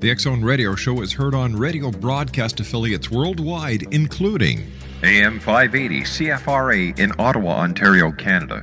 The X Zone Radio Show is heard on radio broadcast affiliates worldwide, including AM 580 CFRA in Ottawa, Ontario, Canada.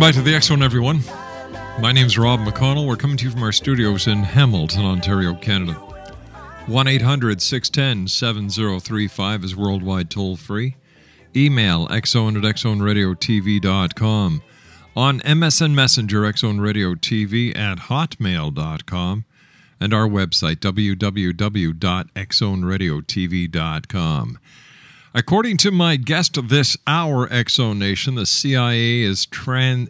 Welcome back to the X Zone, everyone. My name's Rob McConnell. We're coming to you from our studios in Hamilton, Ontario, Canada. 1 800 610 7035 is worldwide toll free. Email xzone at xzoneradiotv.com. On MSN Messenger, xzoneradiotv at hotmail.com. And our website, www.xzoneradiotv.com. According to my guest this hour, Exo Nation, the CIA is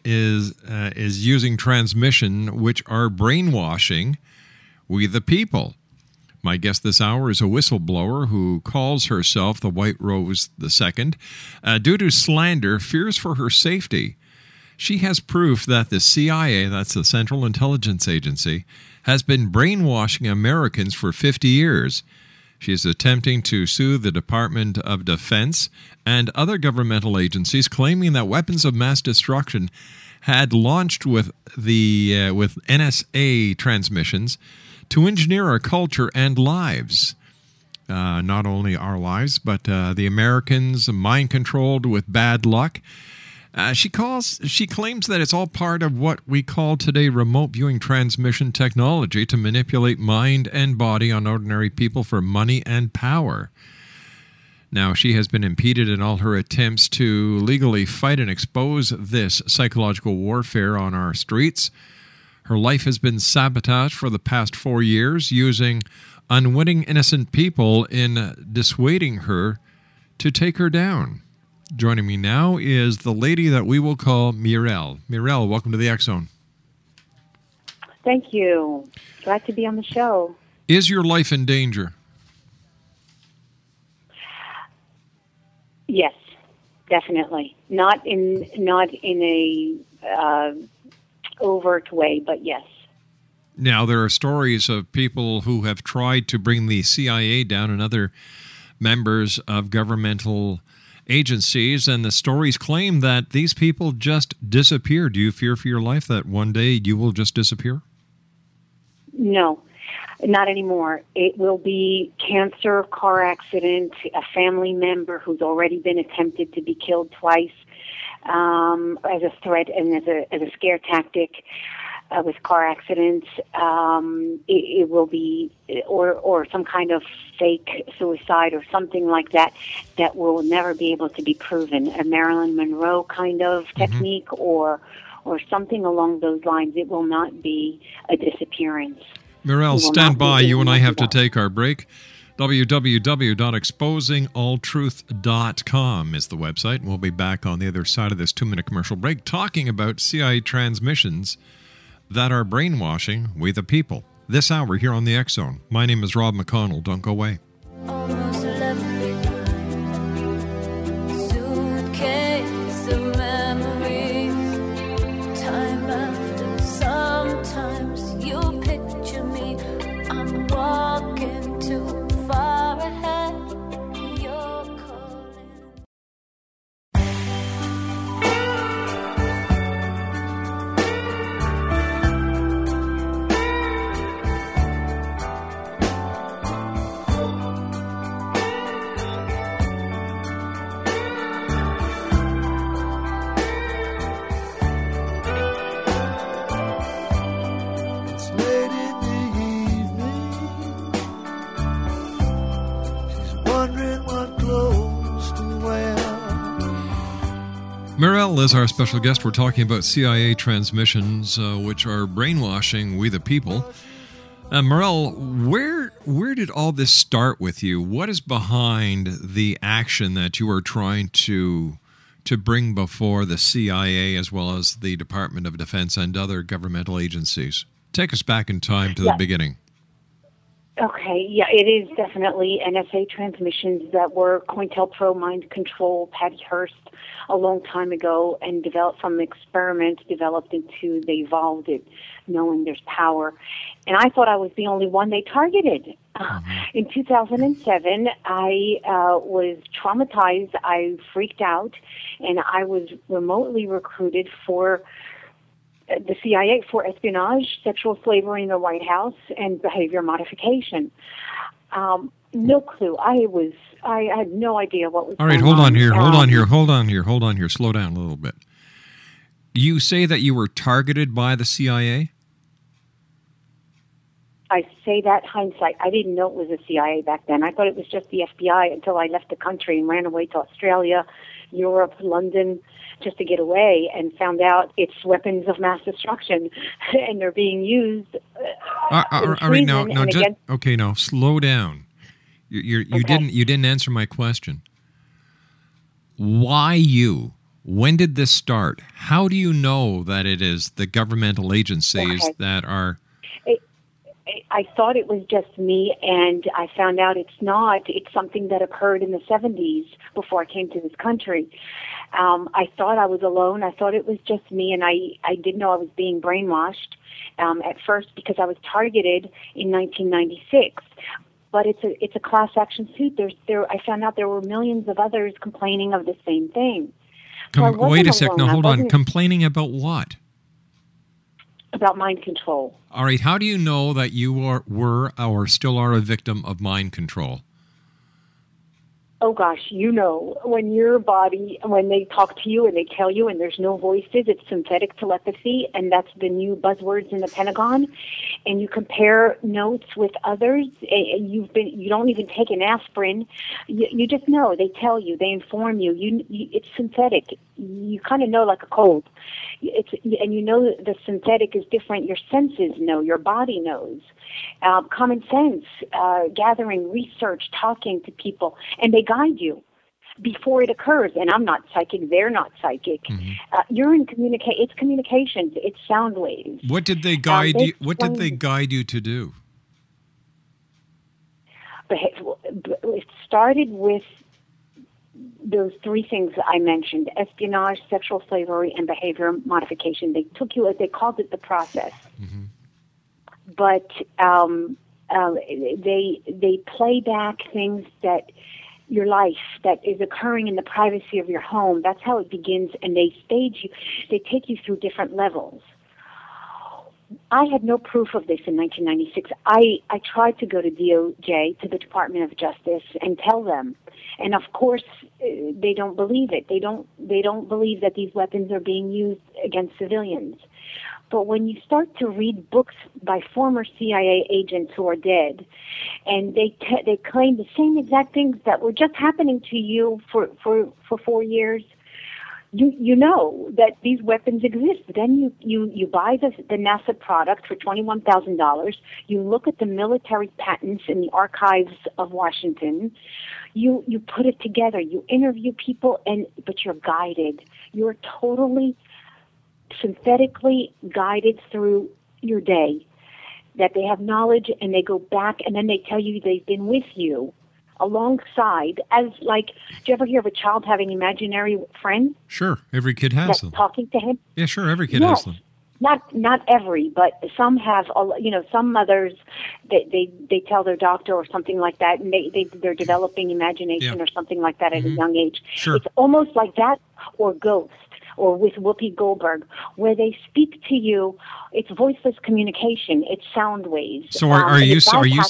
is uh, is using transmission which are brainwashing we the people. My guest this hour is a whistleblower who calls herself the White Rose II. Uh, due to slander, fears for her safety. She has proof that the CIA, that's the Central Intelligence Agency, has been brainwashing Americans for 50 years. She is attempting to sue the Department of Defense and other governmental agencies, claiming that weapons of mass destruction had launched with the uh, with NSA transmissions to engineer our culture and lives. Uh, not only our lives, but uh, the Americans mind controlled with bad luck. Uh, she calls. She claims that it's all part of what we call today remote viewing transmission technology to manipulate mind and body on ordinary people for money and power. Now, she has been impeded in all her attempts to legally fight and expose this psychological warfare on our streets. Her life has been sabotaged for the past four years using unwitting innocent people in dissuading her to take her down. Joining me now is the lady that we will call Mireille. Mireille, welcome to the X Zone. Thank you. Glad to be on the show. Is your life in danger? Yes, definitely. Not in not in a uh, overt way, but yes. Now, there are stories of people who have tried to bring the CIA down and other members of governmental agencies, and the stories claim that these people just disappear. Do you fear for your life that one day you will just disappear? No, not anymore. It will be cancer, car accident, a family member who's already been attempted to be killed twice um, as a threat and as a, as a scare tactic. Uh, with car accidents, um, it, it will be, or or some kind of fake suicide or something like that, that will never be able to be proven. A Marilyn Monroe kind of technique, or or something along those lines. It will not be a disappearance. Mireille, stand by. You and I have to to take our break. www.exposingalltruth.com is the website. We'll be back on the other side of this two minute commercial break talking about CIA transmissions that are brainwashing we the people. This hour here on the X Zone. My name is Rob McConnell. Don't go away. Mireille is our special guest. We're talking about CIA transmissions, uh, which are brainwashing we the people. Uh, Morel, where where did all this start with you? What is behind the action that you are trying to to bring before the CIA as well as the Department of Defense and other governmental agencies? Take us back in time to the Yeah. beginning. Okay, yeah, it is definitely NSA transmissions that were COINTELPRO mind control, Patty Hearst, a long time ago, and developed from experiments developed into they evolved it, knowing there's power. And I thought I was the only one they targeted. Uh, in 2007, I uh, was traumatized. I freaked out, and I was remotely recruited for the CIA for espionage, sexual slavery in the White House, and behavior modification. Um, no clue. I was. I had no idea what was. All right, hold on here, hold Um, on here, hold on here, hold on here. Slow down a little bit. You say that you were targeted by the CIA? I say that hindsight. I didn't know it was the CIA back then. I thought it was just the FBI until I left the country and ran away to Australia, Europe, London, just to get away, and found out it's weapons of mass destruction, and they're being used. Uh, Uh, uh, all right, now, treason now, just okay. Now, slow down. You, you're, you Okay. didn't you didn't answer my question. Why you? When did this start? How do you know that it is the governmental agencies Okay. that are? I- I thought it was just me, and I found out it's not. It's something that occurred in the 70s before I came to this country. Um, I thought I was alone. I thought it was just me, and I, I didn't know I was being brainwashed um, at first because I was targeted in 1996. But it's a it's a class action suit. There's there. I found out there were millions of others complaining of the same thing. So I Com- wasn't wait a sec. Now, hold on. Complaining about what? about mind control. All right. How do you know that you are were or still are a victim of mind control? Oh gosh, you know, when your body, when they talk to you and they tell you and there's no voices, it's synthetic telepathy, and that's the new buzzwords in the Pentagon. And you compare notes with others, and you've been, you don't even take an aspirin. You, you just know. They tell you, they inform you. You, you it's synthetic. You kind of know like a cold. It's, and you know that the synthetic is different. Your senses know. Your body knows. Um, common sense, uh, gathering, research, talking to people, and they guide you before it occurs. And I'm not psychic; they're not psychic. Uh, you're in communicate. It's communications. It's sound waves. What did they guide you? What did they guide you to do? It started with those three things I mentioned: espionage, sexual slavery, and behavior modification. They took you. They called it the process. but um, uh, they they play back things that your life that is occurring in the privacy of your home. That's how it begins, and they stage you. They take you through different levels. I had no proof of this in 1996. I, I tried to go to DOJ, to the Department of Justice, and tell them. And of course, uh, they don't believe it. They don't, they don't believe that these weapons are being used against civilians. But when you start to read books by former CIA agents who are dead, and they t- they claim the same exact things that were just happening to you for for for four years, you you know that these weapons exist. Then you you you buy the the NASA product for twenty one thousand dollars. You look at the military patents in the archives of Washington. You you put it together. You interview people, and but you're guided. You're totally synthetically guided through your day. That they have knowledge, and they go back, and then they tell you they've been with you alongside as like do you ever hear of a child having imaginary friends Sure, every kid has that's them. talking to him Yeah, sure, every kid yes. has them. Not not every, but some have. You know, some mothers they they, they tell their doctor or something like that, and they, they they're developing imagination Yeah. or something like that at a mm-hmm. young age. Sure. It's almost like that, or Ghost, or with Whoopi Goldberg, where they speak to you. It's voiceless communication. It's sound waves. So are, Um, are and you are you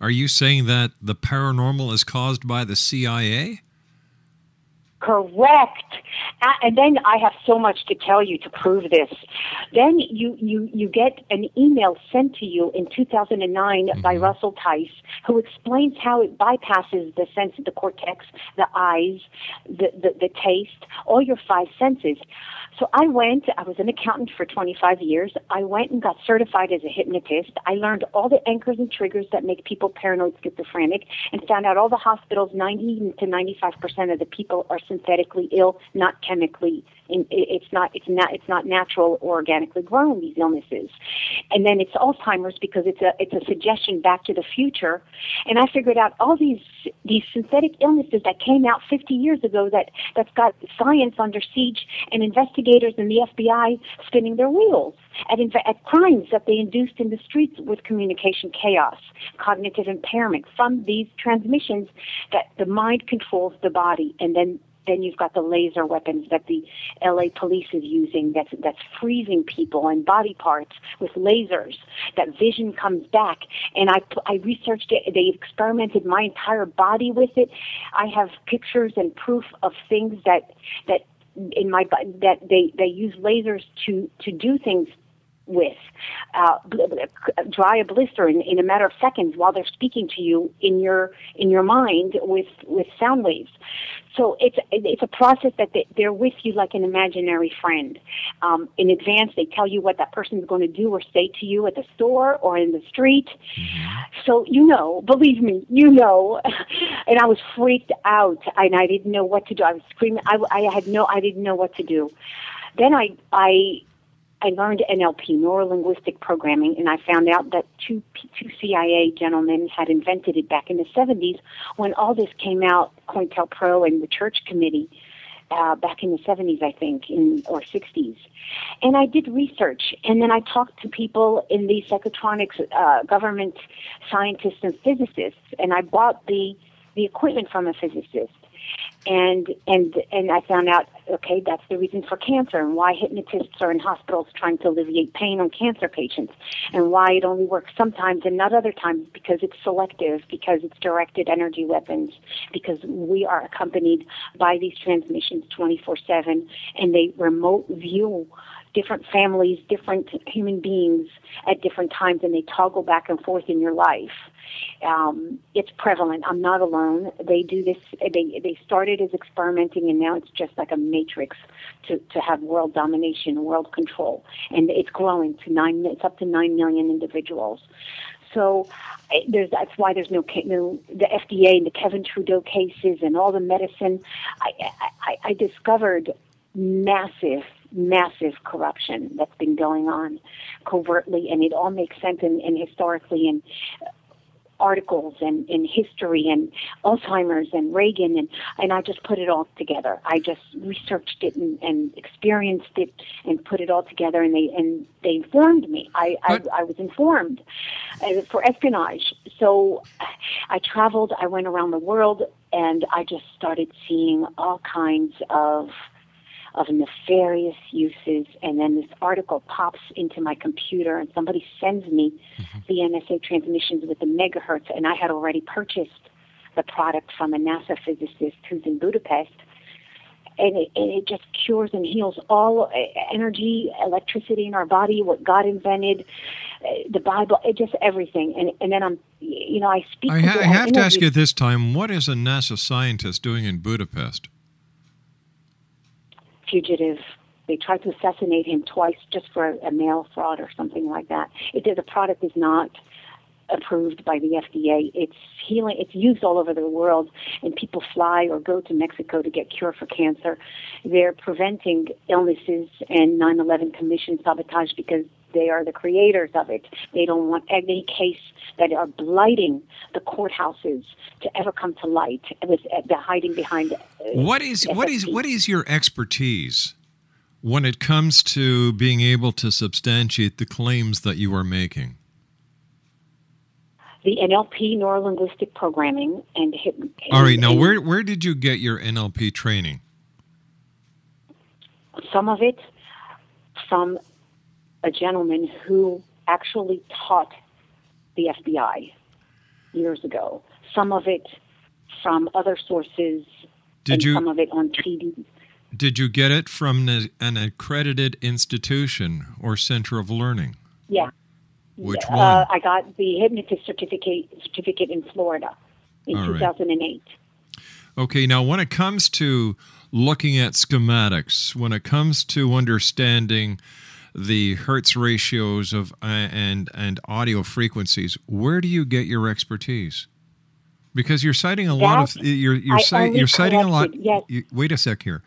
are you saying that the paranormal is caused by the CIA? Correct. And then I have so much to tell you to prove this. Then you, you, you get an email sent to you in 2009 mm-hmm. by Russell Tice who explains how it bypasses the sense of the cortex, the eyes, the, the, the taste, all your five senses. So I went, I was an accountant for 25 years. I went and got certified as a hypnotist. I learned all the anchors and triggers that make people paranoid schizophrenic and found out all the hospitals, 90 to 95% of the people are synthetically ill, not chemically. It's not, it's not, it's not natural or organically grown, these illnesses. And then it's Alzheimer's because it's a, it's a suggestion back to the future. And I figured out all these, these synthetic illnesses that came out 50 years ago that, that's got science under siege and investigators and the FBI spinning their wheels at, inv- at crimes that they induced in the streets with communication chaos, cognitive impairment from these transmissions that the mind controls the body and then then you've got the laser weapons that the LA police is using that's that's freezing people and body parts with lasers. That vision comes back. And I I researched it. They experimented my entire body with it. I have pictures and proof of things that that in my that they they use lasers to to do things with uh, dry a blister in, in a matter of seconds while they're speaking to you in your in your mind with with sound waves. So it's it's a process that they, they're with you like an imaginary friend. Um, in advance, they tell you what that person's going to do or say to you at the store or in the street. So you know, believe me, you know. and I was freaked out, and I didn't know what to do. I was screaming. I, I had no, I didn't know what to do. Then I I I learned NLP, neuro linguistic programming, and I found out that two two CIA gentlemen had invented it back in the 70s when all this came out, COINTELPRO and the Church Committee. Uh, back in the 70s, I think, in or 60s, and I did research, and then I talked to people in the psychotronics, uh, government scientists and physicists, and I bought the the equipment from a physicist, and and and I found out okay that's the reason for cancer and why hypnotists are in hospitals trying to alleviate pain on cancer patients and why it only works sometimes and not other times because it's selective because it's directed energy weapons because we are accompanied by these transmissions 24/7 and they remote view different families different human beings at different times and they toggle back and forth in your life um, it's prevalent. I'm not alone. They do this. They they started as experimenting, and now it's just like a matrix to to have world domination, world control, and it's growing to nine. It's up to nine million individuals. So there's that's why there's no, no the FDA and the Kevin Trudeau cases and all the medicine. I, I- I discovered massive massive corruption that's been going on covertly and it all makes sense and, and historically and articles and in history and Alzheimer's and Reagan and and I just put it all together. I just researched it and, and experienced it and put it all together and they and they informed me. I I, I was informed uh, for espionage. So I traveled. I went around the world and I just started seeing all kinds of of nefarious uses and then this article pops into my computer and somebody sends me the NSA transmissions with the megahertz and I had already purchased the product from a NASA physicist who's in Budapest and it, and it just cures and heals all uh, energy, electricity in our body, what God invented, uh, the Bible, it just everything. And and then I'm, you know, I speak. I, ha- I have to ask you this time what is a NASA scientist doing in Budapest? Fugitive. They tried to assassinate him twice just for a, a mail fraud or something like that. It, the product is not approved by the FDA. It's healing. It's used all over the world, and people fly or go to Mexico to get cure for cancer. They're preventing illnesses and 9/11 Commission sabotage because they are the creators of it. They don't want any case that are blighting the courthouses to ever come to light with uh, the hiding behind. Uh, What is what is what is your expertise when it comes to being able to substantiate the claims that you are making? the NLP neurolinguistic programming and All right, now where where did you get your NLP training? some of it from a gentleman who actually taught the FBI years ago. Some of it from other sources, Did you some of it on TV. did you get it from an, an accredited institution or center of learning? Yeah. Which Uh, one? I got the hypnotist certificate certificate in Florida in All right. 2008. Okay, now when it comes to looking at schematics, when it comes to understanding the hertz ratios of uh, and and audio frequencies, where do you get your expertise? Because you're citing a lot of you're you're, you're citing a lot. yes. you- wait a sec here.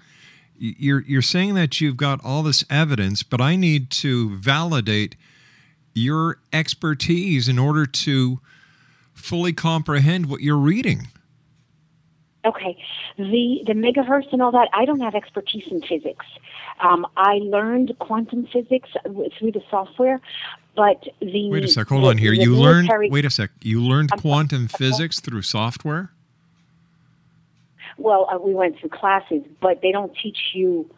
You're you're saying that you've got all this evidence, but I need to validate your expertise in order to fully comprehend what you're reading. Okay, the the megahertz and all that. I don't have expertise in physics. Um, I learned quantum physics through the software, but the Wait a sec. Hold the- on here. You learned. Wait a sec. You learned quantum physics through software. Well, uh, we went through classes, but they don't teach you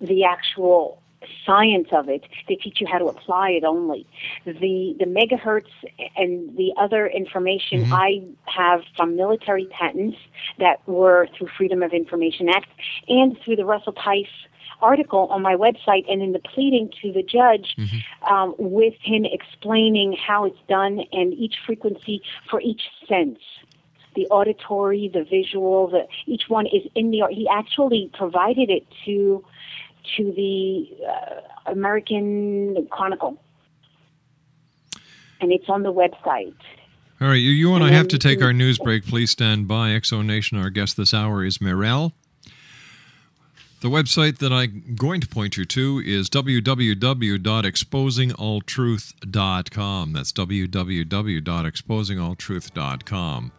the actual science of it. They teach you how to apply it only. The the megahertz and the other information I have from military patents that were through Freedom of Information Act and through the Russell Tice article on my website and in the pleading to the judge um, with him explaining how it's done and each frequency for each sense the auditory, the visual, the each one is in the. He actually provided it to to the uh, American Chronicle, and it's on the website. All right. You, you and I have to take our news break. Please stand by. Exo Nation. Our guest this hour is Mireille. The website that I'm going to point you to is www.exposingalltruth.com. That's www.exposingalltruth.com.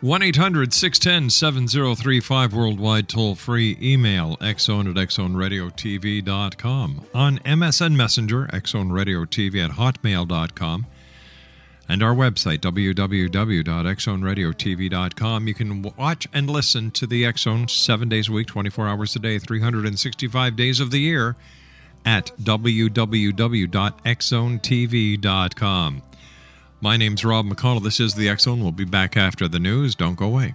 1 800 610 7035 worldwide toll free. Email xzone at xzoneradiotv.com. On MSN Messenger, xzoneradiotv at hotmail.com. And our website, www.xzoneradiotv.com. You can watch and listen to the X Zone seven days a week, 24 hours a day, 365 days of the year at www.xzonetv.com. My name's Rob McConnell. This is the X Zone. We'll be back after the news. Don't go away.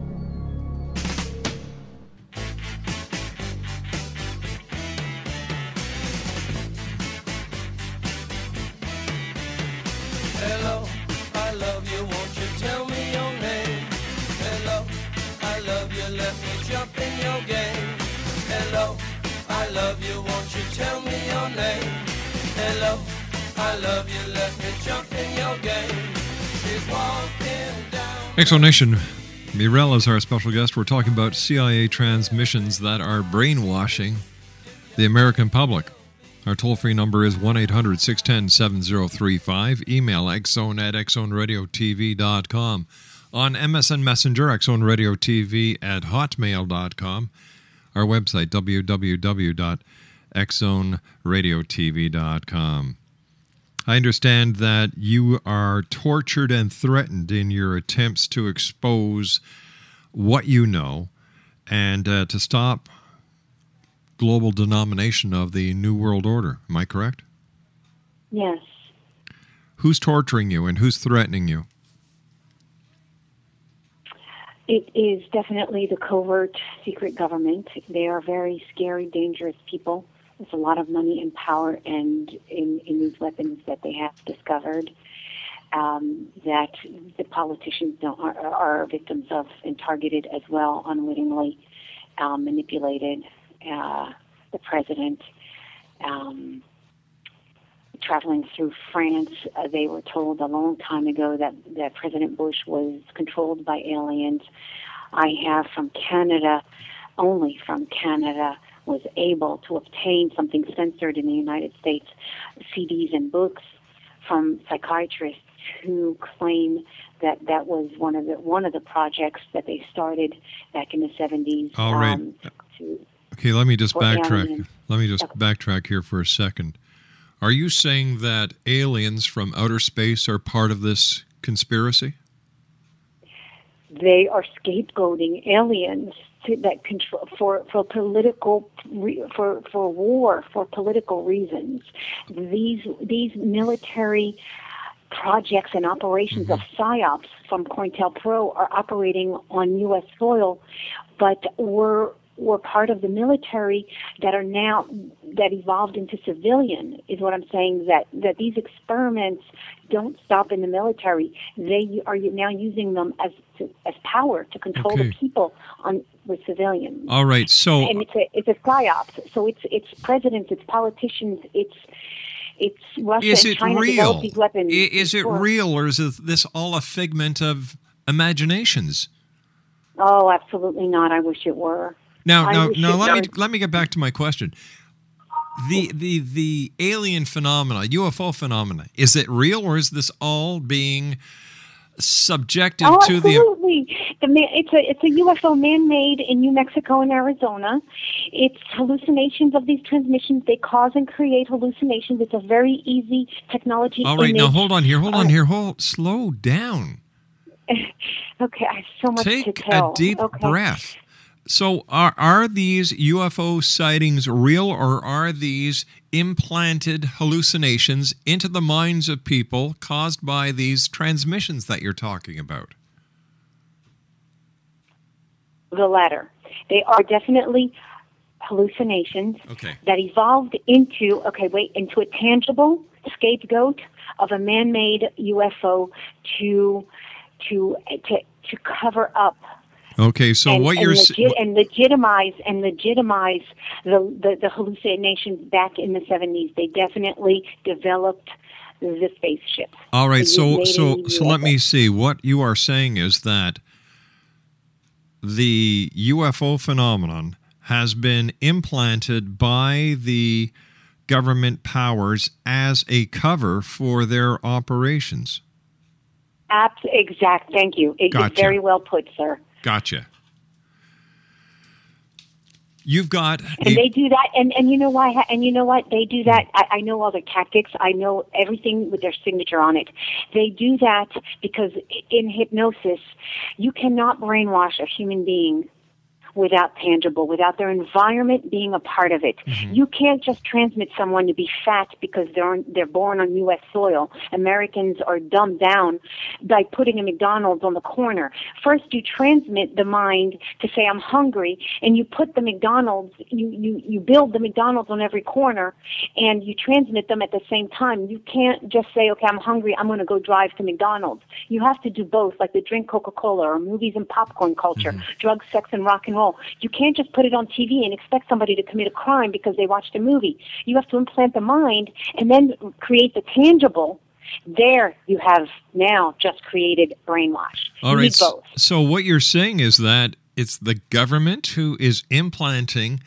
Exonation. Mireille is our special guest. We're talking about CIA transmissions that are brainwashing the American public. Our toll free number is 1 800 610 7035. Email xzone at xzoneradiotv.com. On MSN Messenger, xzoneradiotv at hotmail.com. Our website, www.xzoneradiotv.com. I understand that you are tortured and threatened in your attempts to expose what you know and uh, to stop global denomination of the New World Order. Am I correct? Yes. Who's torturing you and who's threatening you? It is definitely the covert secret government. They are very scary, dangerous people. A lot of money and power and in, in these weapons that they have discovered um, that the politicians are, are victims of and targeted as well, unwittingly um, manipulated. Uh, the president um, traveling through France, uh, they were told a long time ago that, that President Bush was controlled by aliens. I have from Canada, only from Canada, was able to obtain something censored in the United States, CDs and books from psychiatrists who claim that that was one of the one of the projects that they started back in the 70s. All right. um, Okay, let me just backtrack. Let me just backtrack here for a second. Are you saying that aliens from outer space are part of this conspiracy? they are scapegoating aliens to, that control for for political re, for for war for political reasons. These these military projects and operations of mm-hmm. psyops from COINTELPRO are operating on U.S. soil, but were were part of the military that are now that evolved into civilian is what I'm saying that that these experiments don't stop in the military they are now using them as to, as power to control Okay. the people on with civilians All right, so and it's a it's a psyops so it's it's presidents it's politicians it's it's Russia is and it China real? these weapons Is it real, or is this all a figment of imaginations? oh absolutely not I wish it were Now, now, now, let me let me get back to my question. The the the alien phenomena, UFO phenomena, is it real, or is this all being subjected Oh, to the? absolutely. The it's a it's a UFO man-made in New Mexico and Arizona. It's hallucinations of these transmissions. They cause and create hallucinations. It's a very easy technology. All right, now hold on here, hold on here, hold, slow down. Okay, I have so much Take to tell. Take a deep okay. breath. So, are are these UFO sightings real, or are these implanted hallucinations into the minds of people caused by these transmissions that you're talking about? The latter. They are definitely hallucinations Okay. that evolved into okay, wait, into a tangible scapegoat of a man-made UFO to to to to cover up Okay, so and, what and, you're legit, and legitimize and legitimize the, the the hallucinations back in the 70s. They definitely developed the spaceship. All right, so so so let me see. What you are saying is that the UFO phenomenon has been implanted by the government powers as a cover for their operations. Abs- exact. Thank you. It is Gotcha. very well put, sir. Gotcha. You've got And a- they do that, and and you know why? And you know what? They do that. I, I know all their tactics. I know everything with their signature on it. They do that because in hypnosis, you cannot brainwash a human being without tangible, without their environment being a part of it. Mm-hmm. You can't just transmit someone to be fat because they're on, they're born on U.S. soil. Americans are dumbed down by putting a McDonald's on the corner. First, you transmit the mind to say I'm hungry, and you put the McDonald's, you you you build the McDonald's on every corner, and you transmit them at the same time. You can't just say, okay, I'm hungry, I'm going to go drive to McDonald's. You have to do both, like the drink Coca-Cola or movies and popcorn culture, mm-hmm. drugs, sex, and rock and roll. You can't just put it on TV and expect somebody to commit a crime because they watched a movie. You have to implant the mind and then create the tangible. There you have now just created brainwash. All right. you right. need both. So what you're saying is that it's the government who is implanting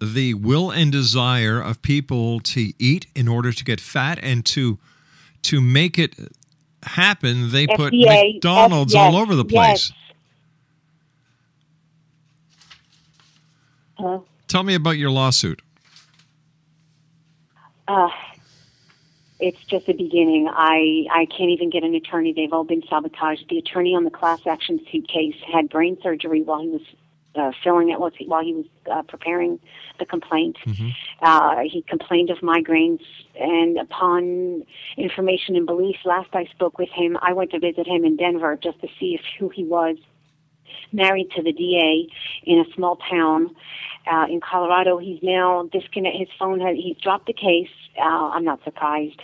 the will and desire of people to eat in order to get fat and to to make it happen they put FDA, McDonald's yes, all over the yes. place. Hello? Tell me about your lawsuit. Uh, it's just the beginning. I, I can't even get an attorney. They've all been sabotaged. The attorney on the class action suit case had brain surgery while he was uh, filling it while he- while he was uh, preparing the complaint. Uh, he complained of migraines, and upon information and belief, last I spoke with him, I went to visit him in Denver just to see if who he was. Married to the DA in a small town uh, in Colorado. He's now disconnect. His phone has. He's dropped the case. Uh, I'm not surprised.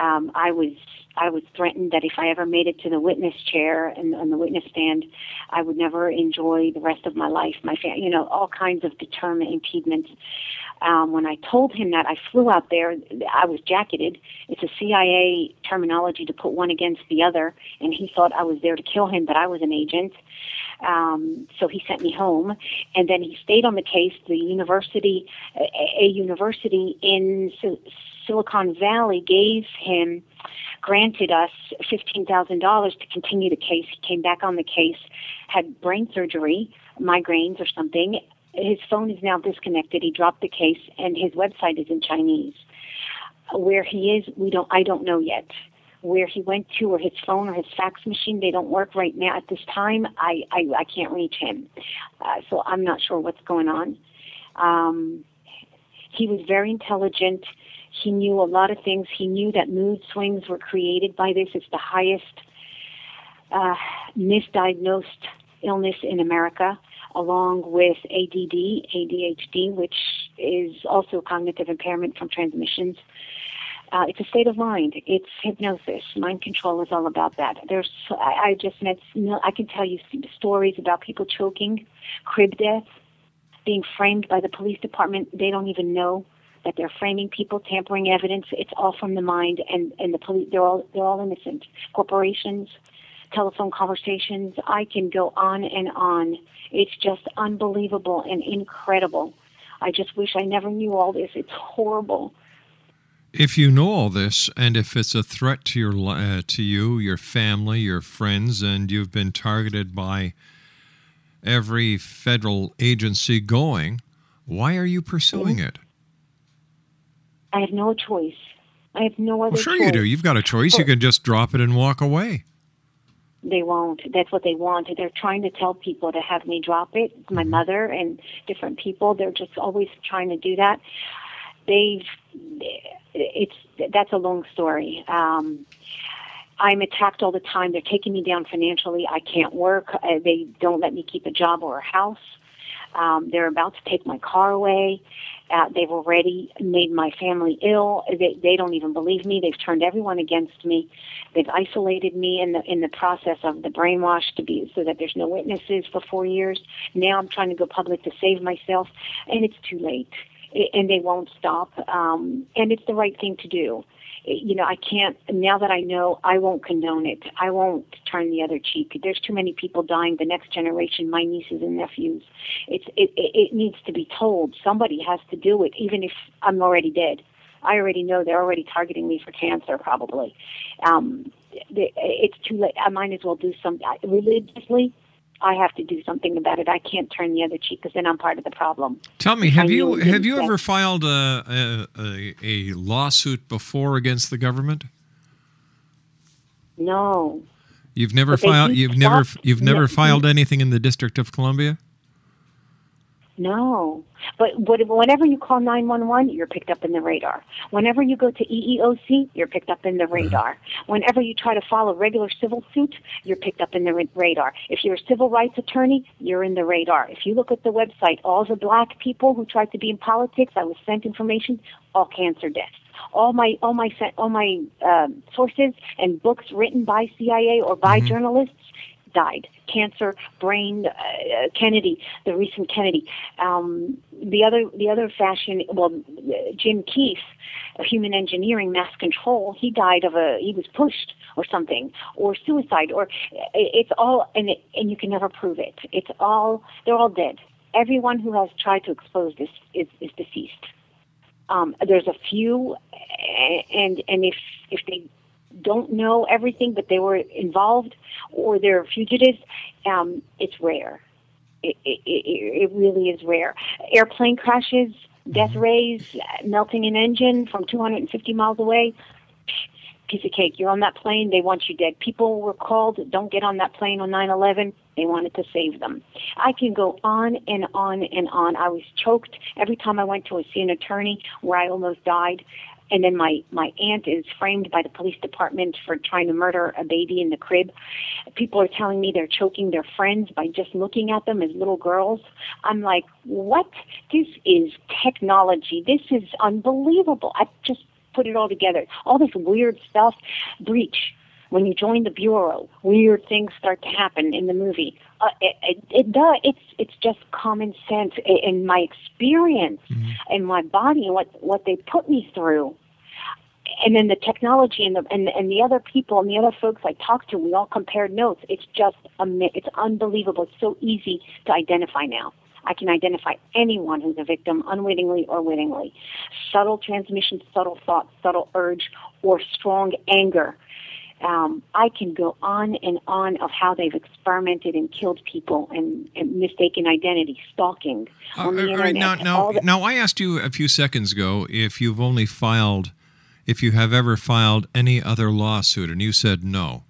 Um, I was. I was threatened that if I ever made it to the witness chair and on the witness stand, I would never enjoy the rest of my life. My family, you know, all kinds of determined impediments. Um, when I told him that, I flew out there. I was jacketed. It's a CIA terminology to put one against the other, and he thought I was there to kill him, but I was an agent. Um, so he sent me home, and then he stayed on the case. The university, a, a university in Sil- Silicon Valley, gave him, granted us fifteen thousand dollars to continue the case. He came back on the case, had brain surgery, migraines or something. His phone is now disconnected. He dropped the case, and his website is in Chinese. Where he is, we don't. I don't know yet where he went to or his phone or his fax machine. They don't work right now at this time. I i, I can't reach him. Uh, so i'm not sure what's going on. Um he was very intelligent. He knew a lot of things. He knew that mood swings were created by this. It's the highest uh, misdiagnosed illness in america along with add adhd which is also cognitive impairment from transmissions uh, it's a state of mind. It's hypnosis. Mind control is all about that. There's, I, I just met, I can tell you stories about people choking, crib death, being framed by the police department. They don't even know that they're framing people, tampering evidence. It's all from the mind, and and the police. They're all they're all innocent. Corporations, telephone conversations. I can go on and on. It's just unbelievable and incredible. I just wish I never knew all this. It's horrible. If you know all this, and if it's a threat to your uh, to you, your family, your friends, and you've been targeted by every federal agency going, why are you pursuing it? I have no choice. I have no other Well, sure choice. you do. You've got a choice. You can just drop it and walk away. They won't. That's what they want. They're trying to tell people to have me drop it. My mother and different people. They're just always trying to do that. They've. It's that's a long story. Um, I'm attacked all the time. They're taking me down financially. I can't work. Uh, they don't let me keep a job or a house. Um, they're about to take my car away. Uh, they've already made my family ill. They, they don't even believe me. They've turned everyone against me. They've isolated me in the in the process of the brainwash to be so that there's no witnesses for four years. Now I'm trying to go public to save myself, and it's too late. And they won't stop. Um, and it's the right thing to do you know, I can't, now that I know, I won't condone it. I won't turn the other cheek. There's too many people dying, the next generation, my nieces and nephews. It's, it, it, needs to be told. Somebody has to do it, even if I'm already dead. I already know they're already targeting me for cancer, probably. Um, it's too late. I might as well do some, religiously, I have to do something about it. I can't turn the other cheek because then I'm part of the problem. Tell me, have knew you have you ever filed a, a, a, lawsuit before against the government? No. You've never filed. You've never. You've never No. filed anything in the District of Columbia. No. But whenever you call 911, you're picked up in the radar. Whenever you go to EEOC, you're picked up in the radar. Whenever you try to file a regular civil suit, you're picked up in the ra- radar. If you're a civil rights attorney, you're in the radar. If you look at the website, all the black people who tried to be in politics, I was sent information, all cancer deaths. All my all my all my um, sources and books written by CIA or by journalists died. Cancer, brain, uh, Kennedy, the recent Kennedy. Um, the other, the other fashion, well, Jim Keith, human engineering, mass control. He died of a, he was pushed or something, or suicide, or it's all, and it, and you can never prove it. It's all, they're all dead. Everyone who has tried to expose this is, is deceased. Um, there's a few, and and if if they don't know everything, but they were involved or they're fugitives, um, it's rare. It, it, it, it really is rare. Airplane crashes, death rays, melting an engine from 250 miles away. Piece of cake. You're on that plane. They want you dead. People were called. Don't get on that plane on 9/11. They wanted to save them. I can go on and on and on. I was choked every time I went to see an attorney where I almost died. And then my my aunt is framed by the police department for trying to murder a baby in the crib. People are telling me they're choking their friends by just looking at them as little girls. I'm like, what? This is technology. This is unbelievable. I just put it all together. All this weird stuff, breach. When you join the bureau, weird things start to happen in the movie. Uh, it, it, it does. It's it's just common sense in my experience and my body and what what they put me through and then the technology and the and, and the other people and the other folks I talked to, we all compared notes. It's just ama- it's unbelievable. It's so easy to identify now. I can identify anyone who's a victim, unwittingly or wittingly. Subtle transmission, subtle thought, subtle urge, or strong anger. Um, I can go on and on of how they've experimented and killed people and, and mistaken identity, stalking Uh, on the all right, now, now, the- now, I asked you a few seconds ago if you've only filed, if you have ever filed any other lawsuit, and you said no.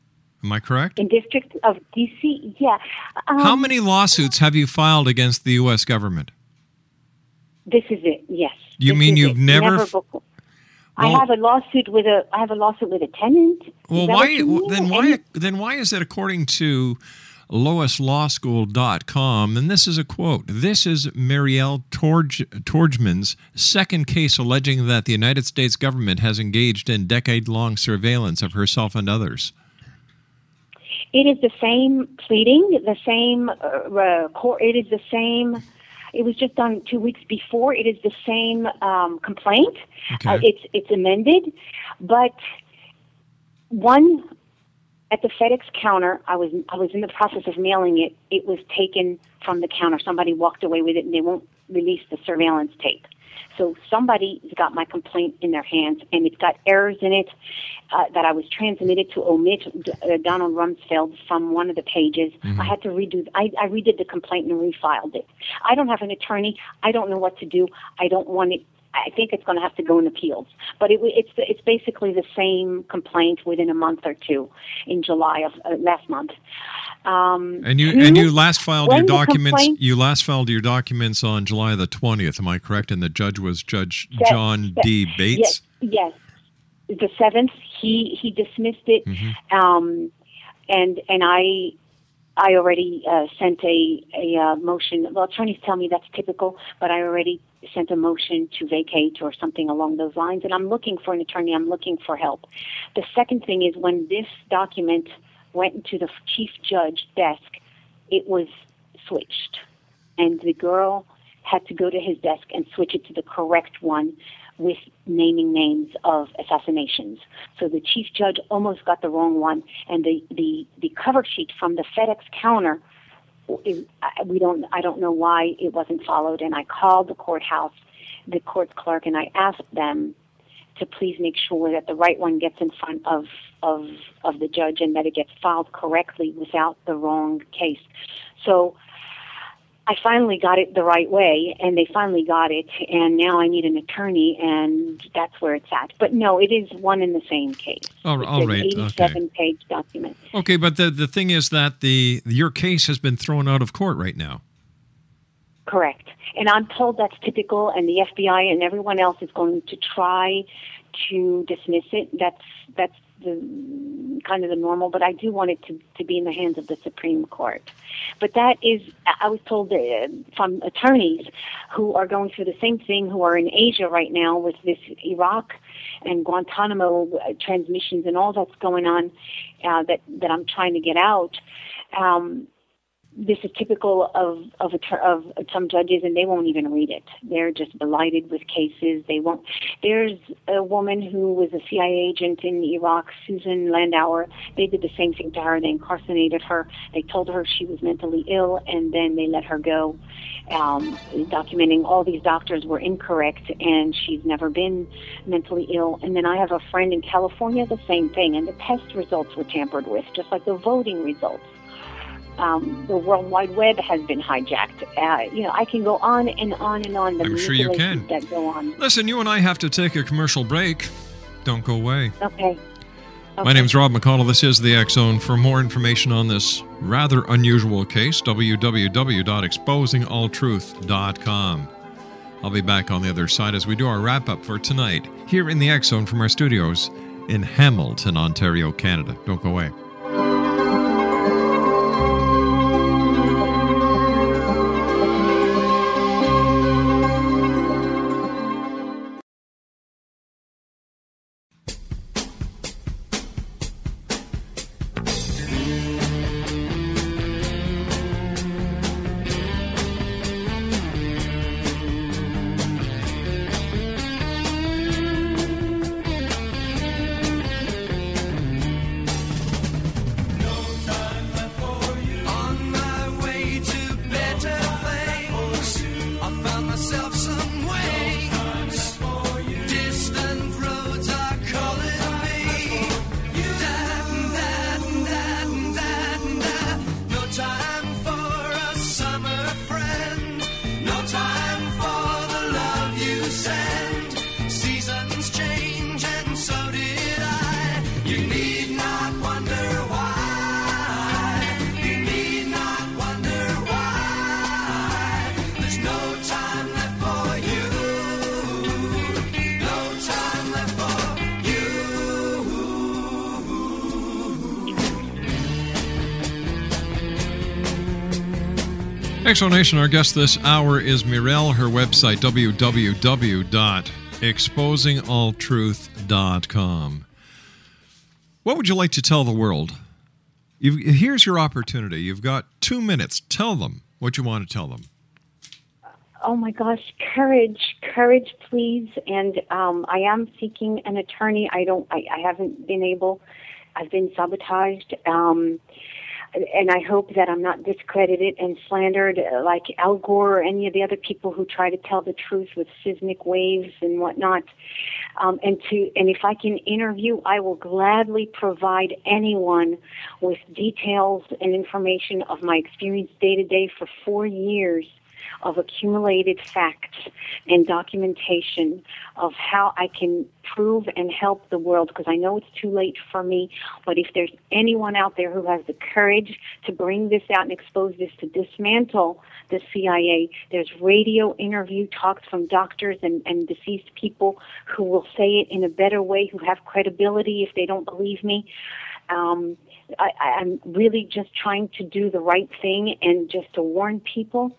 Am I correct? in District of D.C. Yeah. Um, How many lawsuits have you filed against the U.S. government? This is it. Yes. You This mean you've it. never f- before. I have a lawsuit with a. I have a lawsuit with a tenant. Well, why then? And Why then? Why is it according to LoisLawSchool.com? And this is a quote. This is Mireille Torg, Torjman's second case alleging that the United States government has engaged in decade-long surveillance of herself and others. It is the same pleading, the same uh, uh, court. It is the same. It was just done two weeks before. It is the same um, complaint. Okay. Uh, it's it's amended, but one at the FedEx counter. I was I was in the process of mailing it. It was taken from the counter. Somebody walked away with it, and they won't release the surveillance tape. So somebody's got my complaint in their hands, and it's got errors in it uh, that I was transmitted to omit uh, Donald Rumsfeld from one of the pages. Mhm. I had to redo. I, I redid the complaint and refiled it. I don't have an attorney. I don't know what to do. I don't want it. I think it's going to have to go in appeals. But it, it's it's basically the same complaint within a month or two in July of uh, last month. Um, And you and you last filed your documents. You last filed your documents on July the twentieth. Am I correct? And the judge was Judge John D. Bates. Yes, yes. The seventh, he he dismissed it, um, and and I I already uh, sent a a uh, motion. Well, attorneys tell me that's typical, but I already sent a motion to vacate or something along those lines. And I'm looking for an attorney. I'm looking for help. The second thing is when this document went into the chief judge desk, it was switched, and the girl had to go to his desk and switch it to the correct one with naming names of assassinations. So the chief judge almost got the wrong one, and the the the cover sheet from the FedEx counter. Is- I- We don't. I don't know why it wasn't followed, and I called the courthouse, the court clerk, and I asked them to please make sure that the right one gets in front of of of the judge and that it gets filed correctly without the wrong case. So I finally got it the right way, and they finally got it, and now I need an attorney, and that's where it's at. But no, it is one and the same case. All, all 87 Okay. page document. Okay, but the the thing is that the your case has been thrown out of court right now. Correct. And I'm told that's typical, and the FBI and everyone else is going to try to dismiss it. That's that's the kind of the normal, but I do want it to, to be in the hands of the Supreme Court. But that is, I was told uh, from attorneys who are going through the same thing, who are in Asia right now with this Iraq and Guantanamo uh, transmissions and all that's going on uh, that that I'm trying to get out. Um, this is typical of of, a, of some judges, and they won't even read it. They're just delighted with cases. They won't. There's a woman who was a CIA agent in Iraq, Susan Lindauer. They did the same thing to her. They incarcerated her. They told her she was mentally ill, and then they let her go. Um, documenting all these doctors were incorrect, and she's never been mentally ill. And then I have a friend in California, the same thing, and the test results were tampered with, just like the voting results um, the World Wide Web has been hijacked. Uh, you know, I can go on and on and on. The I'm sure you can. that go on. Listen, you and I have to take a commercial break. Don't go away. Okay. My name's Rob McConnell. This is the X Zone. For more information on this rather unusual case, www.exposingalltruth.com. I'll be back on the other side as we do our wrap up for tonight here in the X Zone from our studios in Hamilton, Ontario, Canada. Don't go away. Explanation Our guest this hour is Mireille. Her website, www.exposingalltruth.com. What would you like to tell the world? You've, here's your opportunity. You've got two minutes. Tell them what you want to tell them. Oh my gosh, courage, courage, please. And um, I am seeking an attorney. I don't. I, I haven't been able. I've been sabotaged. Um, and I hope that I'm not discredited and slandered like Al Gore or any of the other people who try to tell the truth with seismic waves and whatnot. Um, and to and if I can interview, I will gladly provide anyone with details and information of my experience day to day for four years of accumulated facts and documentation of how I can prove and help the world because I know it's too late for me. But if there's anyone out there who has the courage to bring this out and expose this to dismantle the CIA, there's radio interview talks from doctors and, and deceased people who will say it in a better way, who have credibility if they don't believe me. Um, I, I'm really just trying to do the right thing and just to warn people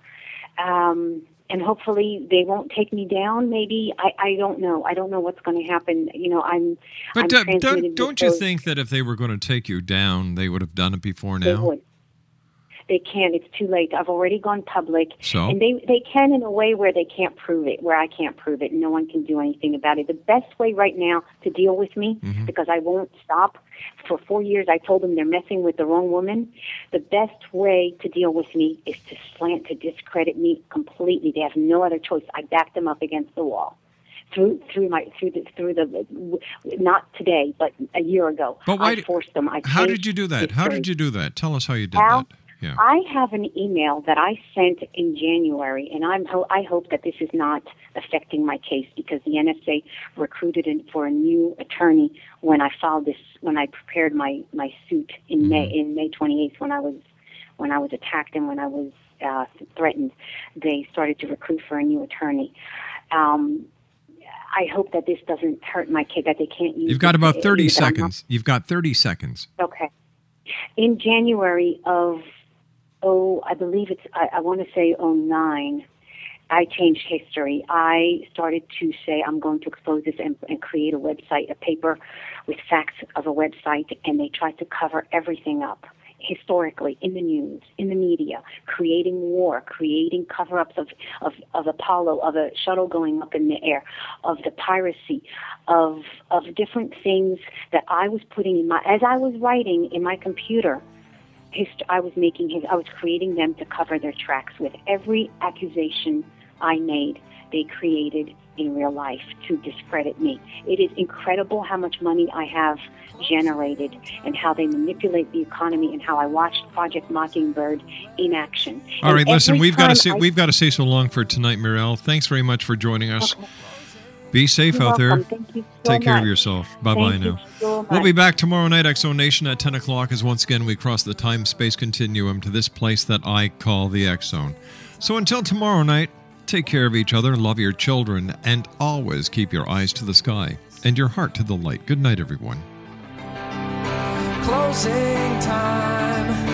um, and hopefully they won't take me down. Maybe I, I don't know. I don't know what's going to happen. You know, I'm. But I'm transmitting don't, don't you those- think that if they were going to take you down, they would have done it before They now? would. They can't. It's too late. I've already gone public. So? And they they can in a way where they can't prove it, where I can't prove it, no one can do anything about it. The best way right now to deal with me, Mm-hmm. because I won't stop. For four years, I told them they're messing with the wrong woman. The best way to deal with me is to slant, to discredit me completely. They have no other choice. I backed them up against the wall. Through through my through the through the not today but a year ago. But why I forced them. I How did you do that? How did you do that? Tell us how you did How? that. Yeah. I have an email that I sent in January, and I'm ho- I hope that this is not affecting my case because the NSA recruited in for a new attorney when I filed this when I prepared my my suit in May in May 28th when I was when I was attacked and when I was uh, threatened. They started to recruit for a new attorney. Um, I hope that this doesn't hurt my case that they can't use. You've got about 30 it on my- seconds. You've got 30 seconds. Okay. In January of, oh, I believe it's, I, I want to say oh nine, I changed history. I started to say I'm going to expose this and, and create a website, a paper with facts of a website, and they tried to cover everything up historically in the news, in the media, creating war, creating cover-ups of, of, of Apollo, of a shuttle going up in the air, of the piracy, of, of different things that I was putting in my, as I was writing in my computer, hist- I was making his, I was creating them to cover their tracks with every accusation I made. They created in real life to discredit me. It is incredible how much money I have generated and how they manipulate the economy and how I watched Project Mockingbird in action. All And right, listen, we've got to say I- we've got to say so long for tonight, Mireille. Thanks very much for joining us. Be safe You're out there. welcome. Thank you so Take care of yourself. Bye bye now. so We'll be back tomorrow night, Exo Nation, at 10 o'clock, as once again we cross the time space continuum to this place that I call the X Zone. So until tomorrow night, take care of each other, love your children, and always keep your eyes to the sky and your heart to the light. Good night, everyone. Closing time.